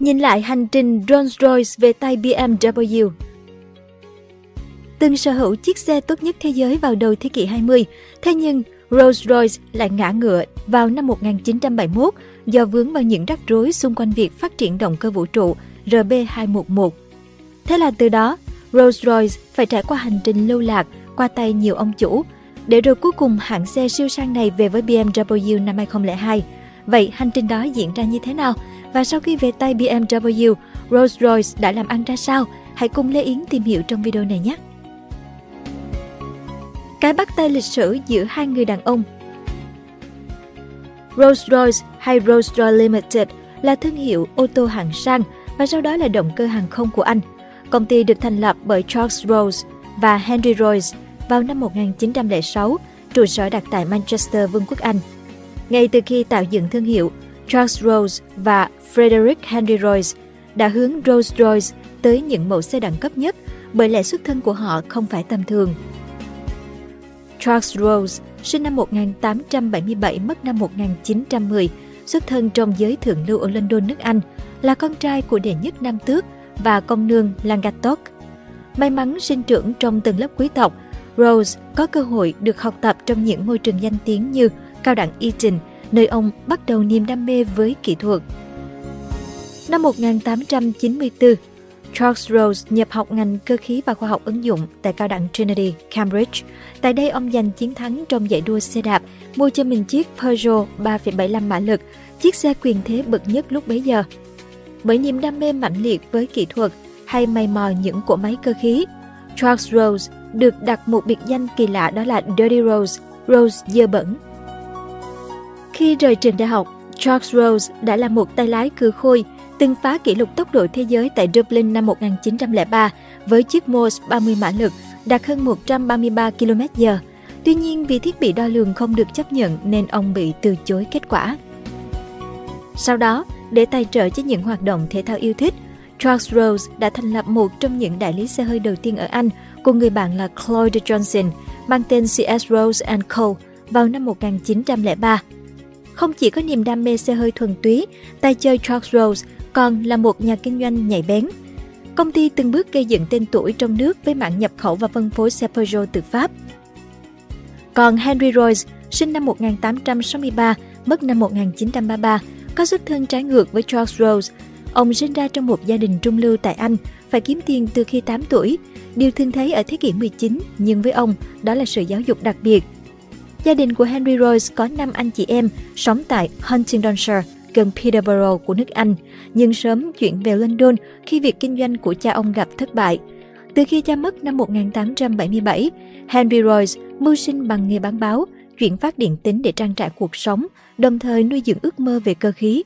Nhìn lại hành trình Rolls-Royce về tay BMW. Từng sở hữu chiếc xe tốt nhất thế giới vào đầu thế kỷ 20, thế nhưng Rolls-Royce lại ngã ngựa vào năm 1971 do vướng vào những rắc rối xung quanh việc phát triển động cơ vũ trụ RB211. Thế là từ đó, Rolls-Royce phải trải qua hành trình lâu lạc qua tay nhiều ông chủ, để rồi cuối cùng hãng xe siêu sang này về với BMW năm 2002. Vậy hành trình đó diễn ra như thế nào? Và sau khi về tay BMW, Rolls-Royce đã làm ăn ra sao? Hãy cùng Lê Yến tìm hiểu trong video này nhé! Cái bắt tay lịch sử giữa hai người đàn ông Rolls-Royce hay Rolls-Royce Limited là thương hiệu ô tô hạng sang và sau đó là động cơ hàng không của Anh. Công ty được thành lập bởi Charles Rolls và Henry Rolls vào năm 1906, trụ sở đặt tại Manchester, Vương quốc Anh. Ngay từ khi tạo dựng thương hiệu, Charles Rolls và Frederick Henry Rolls đã hướng Rolls-Royce tới những mẫu xe đẳng cấp nhất bởi lẽ xuất thân của họ không phải tầm thường. Charles Rolls sinh năm 1877 mất năm 1910, xuất thân trong giới thượng lưu ở London, nước Anh, là con trai của đệ nhất Nam Tước và công nương Langatok. May mắn sinh trưởng trong tầng lớp quý tộc, Rose có cơ hội được học tập trong những môi trường danh tiếng như cao đẳng Eton, nơi ông bắt đầu niềm đam mê với kỹ thuật. Năm 1894, Charles Rose nhập học ngành cơ khí và khoa học ứng dụng tại cao đẳng Trinity, Cambridge. Tại đây ông giành chiến thắng trong giải đua xe đạp, mua cho mình chiếc Peugeot 3,75 mã lực, chiếc xe quyền thế bậc nhất lúc bấy giờ. Bởi niềm đam mê mạnh liệt với kỹ thuật hay mày mò những cỗ máy cơ khí, Charles Rose được đặt một biệt danh kỳ lạ đó là Dirty Rose, Rose dơ bẩn. Khi rời trường đại học, Charles Rose đã là một tay lái cừ khôi, từng phá kỷ lục tốc độ thế giới tại Dublin năm 1903 với chiếc Morse 30 mã lực đạt hơn 133 km/h. Tuy nhiên vì thiết bị đo lường không được chấp nhận nên ông bị từ chối kết quả. Sau đó, để tài trợ cho những hoạt động thể thao yêu thích, Charles Rose đã thành lập một trong những đại lý xe hơi đầu tiên ở Anh cùng người bạn là Cloyd Johnson, mang tên CS Rose Co. vào năm 1903. Không chỉ có niềm đam mê xe hơi thuần túy, tay chơi Charles Rose còn là một nhà kinh doanh nhạy bén. Công ty từng bước gây dựng tên tuổi trong nước với mạng nhập khẩu và phân phối xe Peugeot từ Pháp. Còn Henry Royce, sinh năm 1863, mất năm 1933, có xuất thân trái ngược với Charles Rose. Ông sinh ra trong một gia đình trung lưu tại Anh, phải kiếm tiền từ khi 8 tuổi. Điều thường thấy ở thế kỷ 19, nhưng với ông, đó là sự giáo dục đặc biệt. Gia đình của Henry Royce có 5 anh chị em, sống tại Huntingdonshire, gần Peterborough của nước Anh, nhưng sớm chuyển về London khi việc kinh doanh của cha ông gặp thất bại. Từ khi cha mất năm 1877, Henry Royce mưu sinh bằng nghề bán báo, chuyển phát điện tính để trang trải cuộc sống, đồng thời nuôi dưỡng ước mơ về cơ khí.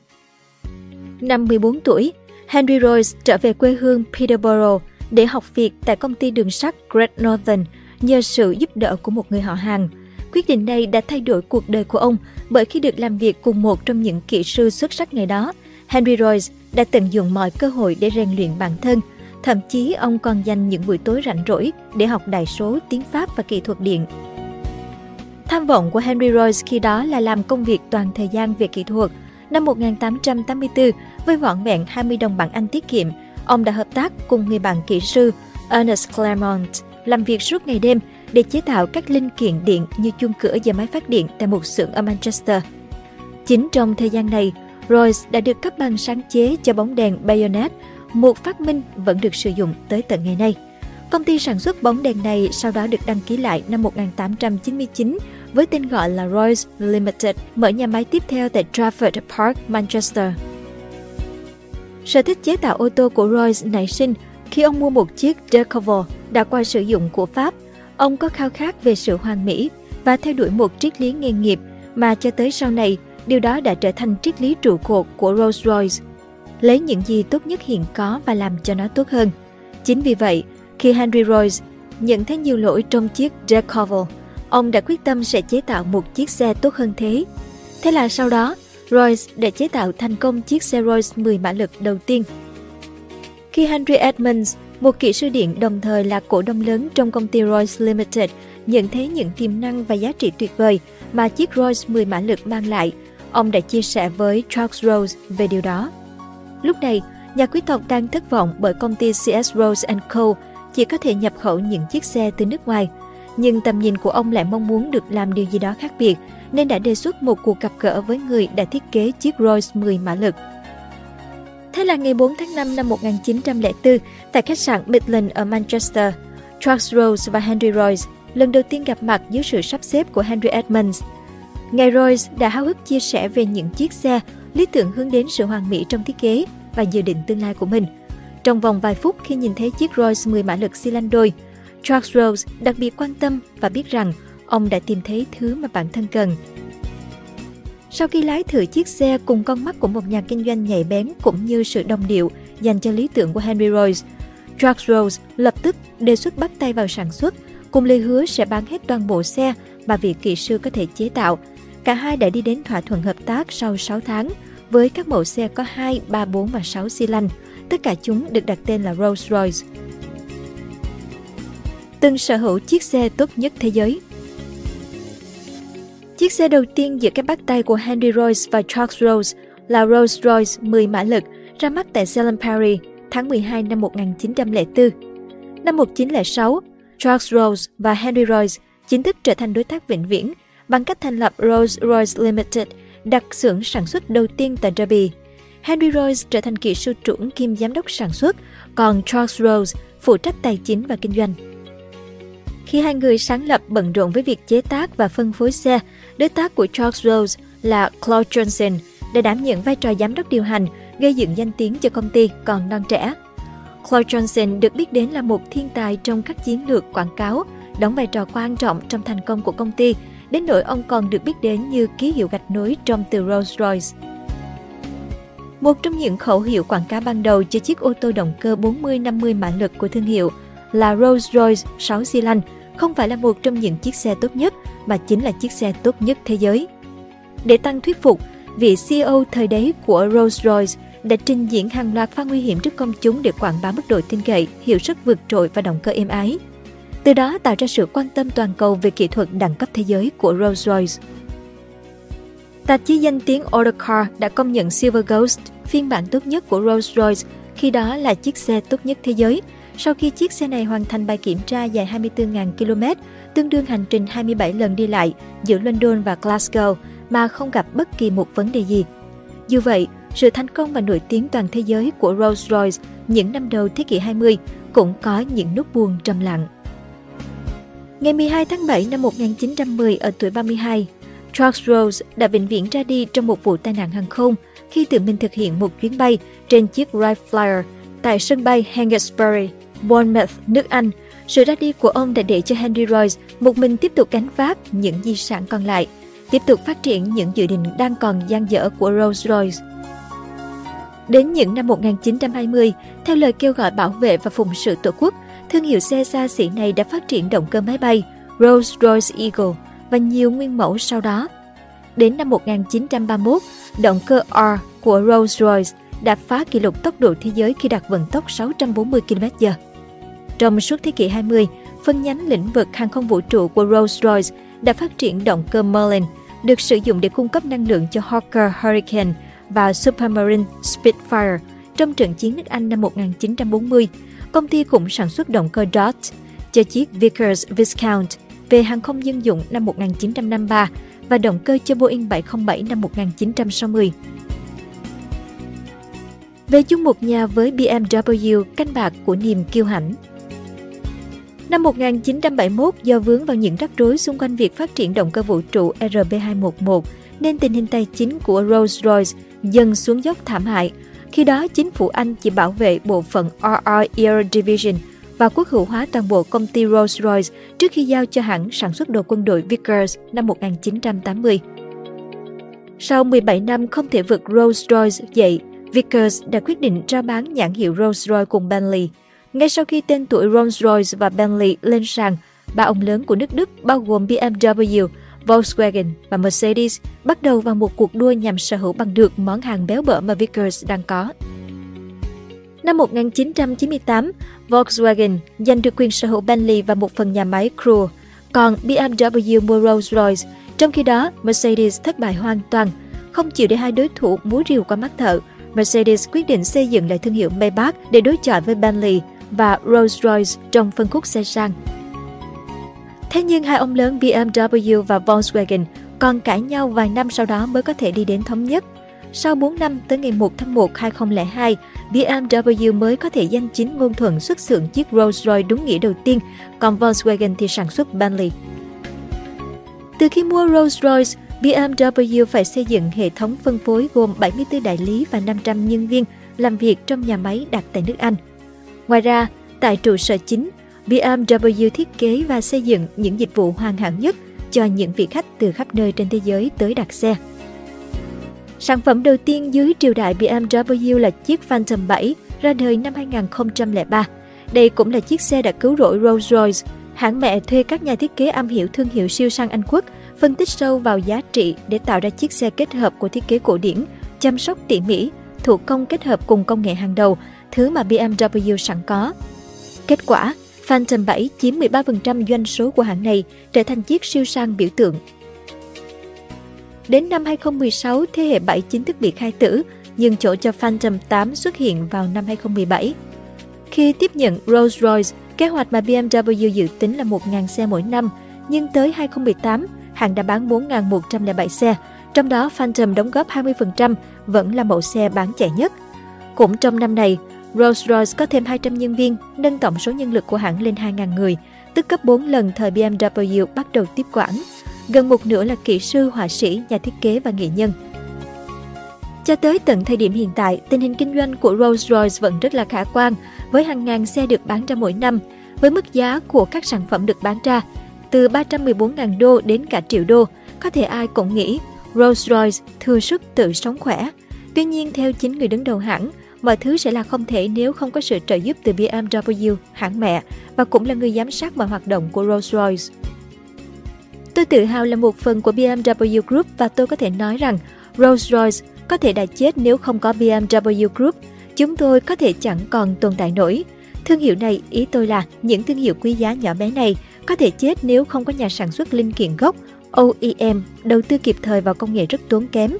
Năm 14 tuổi, Henry Royce trở về quê hương Peterborough để học việc tại công ty đường sắt Great Northern nhờ sự giúp đỡ của một người họ hàng. Quyết định này đã thay đổi cuộc đời của ông bởi khi được làm việc cùng một trong những kỹ sư xuất sắc ngày đó, Henry Royce đã tận dụng mọi cơ hội để rèn luyện bản thân. Thậm chí ông còn dành những buổi tối rảnh rỗi để học đại số, tiếng Pháp và kỹ thuật điện. Tham vọng của Henry Royce khi đó là làm công việc toàn thời gian về kỹ thuật. Năm 1884, với vỏn vẹn 20 đồng bảng Anh tiết kiệm, ông đã hợp tác cùng người bạn kỹ sư Ernest Claremont làm việc suốt ngày đêm để chế tạo các linh kiện điện như chuông cửa và máy phát điện tại một xưởng ở Manchester. Chính trong thời gian này, Royce đã được cấp bằng sáng chế cho bóng đèn bayonet, một phát minh vẫn được sử dụng tới tận ngày nay. Công ty sản xuất bóng đèn này sau đó được đăng ký lại năm 1899 với tên gọi là Royce Limited, mở nhà máy tiếp theo tại Trafford Park, Manchester. Sở thích chế tạo ô tô của Royce nảy sinh khi ông mua một chiếc Decaval đã qua sử dụng của Pháp. Ông có khao khát về sự hoàn mỹ và theo đuổi một triết lý nghề nghiệp mà cho tới sau này, điều đó đã trở thành triết lý trụ cột của Rolls-Royce. Lấy những gì tốt nhất hiện có và làm cho nó tốt hơn. Chính vì vậy, khi Henry Royce nhận thấy nhiều lỗi trong chiếc Decaval, ông đã quyết tâm sẽ chế tạo một chiếc xe tốt hơn thế. Thế là sau đó, Royce đã chế tạo thành công chiếc xe Royce 10 mã lực đầu tiên. Khi Henry Edmonds, một kỹ sư điện đồng thời là cổ đông lớn trong công ty Royce Limited, nhận thấy những tiềm năng và giá trị tuyệt vời mà chiếc Royce 10 mã lực mang lại, ông đã chia sẻ với Charles Rose về điều đó. Lúc này, Nhà quý tộc đang thất vọng bởi công ty CS Rose Co. chỉ có thể nhập khẩu những chiếc xe từ nước ngoài. Nhưng tầm nhìn của ông lại mong muốn được làm điều gì đó khác biệt, nên đã đề xuất một cuộc gặp gỡ với người đã thiết kế chiếc Rolls 10 mã lực. Thế là ngày 4 tháng 5 năm 1904, tại khách sạn Midland ở Manchester, Charles Rolls và Henry Royce lần đầu tiên gặp mặt dưới sự sắp xếp của Henry Edmonds. Ngài Royce đã háo hức chia sẻ về những chiếc xe, lý tưởng hướng đến sự hoàn mỹ trong thiết kế và dự định tương lai của mình. Trong vòng vài phút khi nhìn thấy chiếc Rolls 10 mã lực xi lanh đôi, Charles Rolls đặc biệt quan tâm và biết rằng ông đã tìm thấy thứ mà bản thân cần. Sau khi lái thử chiếc xe cùng con mắt của một nhà kinh doanh nhạy bén cũng như sự đồng điệu dành cho lý tưởng của Henry Royce, Charles Rolls lập tức đề xuất bắt tay vào sản xuất, cùng lời hứa sẽ bán hết toàn bộ xe mà vị kỹ sư có thể chế tạo. Cả hai đã đi đến thỏa thuận hợp tác sau 6 tháng với các mẫu xe có 2, 3, 4 và 6 xi lanh. Tất cả chúng được đặt tên là Rolls-Royce. Từng sở hữu chiếc xe tốt nhất thế giới Chiếc xe đầu tiên giữa các bắt tay của Henry Royce và Charles Rolls là Rolls-Royce 10 mã lực ra mắt tại Salem Paris tháng 12 năm 1904. Năm 1906, Charles Rolls và Henry Royce chính thức trở thành đối tác vĩnh viễn bằng cách thành lập Rolls-Royce Limited, đặt xưởng sản xuất đầu tiên tại Derby. Henry Royce trở thành kỹ sư trưởng kiêm giám đốc sản xuất, còn Charles Rolls phụ trách tài chính và kinh doanh. Khi hai người sáng lập bận rộn với việc chế tác và phân phối xe, đối tác của Charles Rolls là Claude Johnson đã đảm nhận vai trò giám đốc điều hành, gây dựng danh tiếng cho công ty còn non trẻ. Claude Johnson được biết đến là một thiên tài trong các chiến lược quảng cáo, đóng vai trò quan trọng trong thành công của công ty, đến nỗi ông còn được biết đến như ký hiệu gạch nối trong từ Rolls-Royce. Một trong những khẩu hiệu quảng cáo ban đầu cho chiếc ô tô động cơ 40-50 mã lực của thương hiệu là Rolls-Royce 6 xi lanh không phải là một trong những chiếc xe tốt nhất mà chính là chiếc xe tốt nhất thế giới. Để tăng thuyết phục, vị CEO thời đấy của Rolls-Royce đã trình diễn hàng loạt pha nguy hiểm trước công chúng để quảng bá mức độ tin cậy, hiệu suất vượt trội và động cơ êm ái. Từ đó tạo ra sự quan tâm toàn cầu về kỹ thuật đẳng cấp thế giới của Rolls-Royce. Tạp chí danh tiếng Autocar đã công nhận Silver Ghost, phiên bản tốt nhất của Rolls-Royce, khi đó là chiếc xe tốt nhất thế giới, sau khi chiếc xe này hoàn thành bài kiểm tra dài 24.000 km, tương đương hành trình 27 lần đi lại giữa London và Glasgow mà không gặp bất kỳ một vấn đề gì. Dù vậy, sự thành công và nổi tiếng toàn thế giới của Rolls-Royce những năm đầu thế kỷ 20 cũng có những nút buồn trầm lặng. Ngày 12 tháng 7 năm 1910 ở tuổi 32, Charles Rolls đã vĩnh viễn ra đi trong một vụ tai nạn hàng không khi tự mình thực hiện một chuyến bay trên chiếc Wright Flyer tại sân bay Hengistbury, Bournemouth, nước Anh. Sự ra đi của ông đã để cho Henry Royce một mình tiếp tục gánh vác những di sản còn lại, tiếp tục phát triển những dự định đang còn dang dở của Rolls-Royce. Đến những năm 1920, theo lời kêu gọi bảo vệ và phụng sự tổ quốc, thương hiệu xe xa xỉ này đã phát triển động cơ máy bay Rolls-Royce Eagle và nhiều nguyên mẫu sau đó. Đến năm 1931, động cơ R của Rolls-Royce đã phá kỷ lục tốc độ thế giới khi đạt vận tốc 640 km/h. Trong suốt thế kỷ 20, phân nhánh lĩnh vực hàng không vũ trụ của Rolls-Royce đã phát triển động cơ Merlin, được sử dụng để cung cấp năng lượng cho Hawker Hurricane và Supermarine Spitfire trong trận chiến nước Anh năm 1940. Công ty cũng sản xuất động cơ Dart cho chiếc Vickers Viscount về hàng không dân dụng năm 1953 và động cơ cho Boeing 707 năm 1960. Về chung một nhà với BMW canh bạc của niềm kiêu hãnh. Năm 1971, do vướng vào những rắc rối xung quanh việc phát triển động cơ vũ trụ RB211, nên tình hình tài chính của Rolls-Royce dần xuống dốc thảm hại. Khi đó, chính phủ Anh chỉ bảo vệ bộ phận RR Air Division và quốc hữu hóa toàn bộ công ty Rolls-Royce trước khi giao cho hãng sản xuất đồ quân đội Vickers năm 1980. Sau 17 năm không thể vực Rolls-Royce dậy, Vickers đã quyết định ra bán nhãn hiệu Rolls-Royce cùng Bentley. Ngay sau khi tên tuổi Rolls-Royce và Bentley lên sàn, ba ông lớn của nước Đức bao gồm BMW, Volkswagen và Mercedes bắt đầu vào một cuộc đua nhằm sở hữu bằng được món hàng béo bở mà Vickers đang có. Năm 1998, Volkswagen giành được quyền sở hữu Bentley và một phần nhà máy Crew, còn BMW mua Rolls-Royce. Trong khi đó, Mercedes thất bại hoàn toàn, không chịu để hai đối thủ múa rìu qua mắt thợ Mercedes quyết định xây dựng lại thương hiệu Maybach để đối chọi với Bentley và Rolls-Royce trong phân khúc xe sang. Thế nhưng hai ông lớn BMW và Volkswagen còn cãi nhau vài năm sau đó mới có thể đi đến thống nhất. Sau 4 năm tới ngày 1 tháng 1 2002, BMW mới có thể danh chính ngôn thuận xuất xưởng chiếc Rolls-Royce đúng nghĩa đầu tiên, còn Volkswagen thì sản xuất Bentley. Từ khi mua Rolls-Royce, BMW phải xây dựng hệ thống phân phối gồm 74 đại lý và 500 nhân viên làm việc trong nhà máy đặt tại nước Anh. Ngoài ra, tại trụ sở chính, BMW thiết kế và xây dựng những dịch vụ hoàn hảo nhất cho những vị khách từ khắp nơi trên thế giới tới đặt xe. Sản phẩm đầu tiên dưới triều đại BMW là chiếc Phantom 7 ra đời năm 2003. Đây cũng là chiếc xe đã cứu rỗi Rolls-Royce. Hãng mẹ thuê các nhà thiết kế am hiểu thương hiệu siêu sang Anh Quốc, phân tích sâu vào giá trị để tạo ra chiếc xe kết hợp của thiết kế cổ điển, chăm sóc tỉ mỉ, thủ công kết hợp cùng công nghệ hàng đầu, thứ mà BMW sẵn có. Kết quả, Phantom 7 chiếm 13% doanh số của hãng này, trở thành chiếc siêu sang biểu tượng. Đến năm 2016, thế hệ 7 chính thức bị khai tử, nhưng chỗ cho Phantom 8 xuất hiện vào năm 2017. Khi tiếp nhận Rolls-Royce, kế hoạch mà BMW dự tính là 1.000 xe mỗi năm, nhưng tới 2018, hãng đã bán 4.107 xe, trong đó Phantom đóng góp 20%, vẫn là mẫu xe bán chạy nhất. Cũng trong năm này, Rolls-Royce có thêm 200 nhân viên, nâng tổng số nhân lực của hãng lên 2.000 người, tức gấp 4 lần thời BMW bắt đầu tiếp quản. Gần một nửa là kỹ sư, họa sĩ, nhà thiết kế và nghệ nhân. Cho tới tận thời điểm hiện tại, tình hình kinh doanh của Rolls-Royce vẫn rất là khả quan, với hàng ngàn xe được bán ra mỗi năm, với mức giá của các sản phẩm được bán ra từ 314.000 đô đến cả triệu đô. Có thể ai cũng nghĩ Rolls-Royce thừa sức tự sống khỏe. Tuy nhiên, theo chính người đứng đầu hãng, mọi thứ sẽ là không thể nếu không có sự trợ giúp từ BMW, hãng mẹ, và cũng là người giám sát mọi hoạt động của Rolls-Royce. Tôi tự hào là một phần của BMW Group và tôi có thể nói rằng Rolls-Royce có thể đã chết nếu không có BMW Group. Chúng tôi có thể chẳng còn tồn tại nổi. Thương hiệu này, ý tôi là những thương hiệu quý giá nhỏ bé này có thể chết nếu không có nhà sản xuất linh kiện gốc OEM đầu tư kịp thời vào công nghệ rất tốn kém,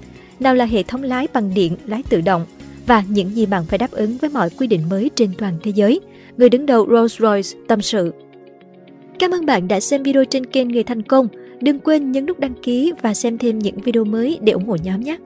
nào là hệ thống lái bằng điện, lái tự động và những gì bạn phải đáp ứng với mọi quy định mới trên toàn thế giới. Người đứng đầu Rolls-Royce tâm sự. Cảm ơn bạn đã xem video trên kênh Người Thành Công. Đừng quên nhấn nút đăng ký và xem thêm những video mới để ủng hộ nhóm nhé!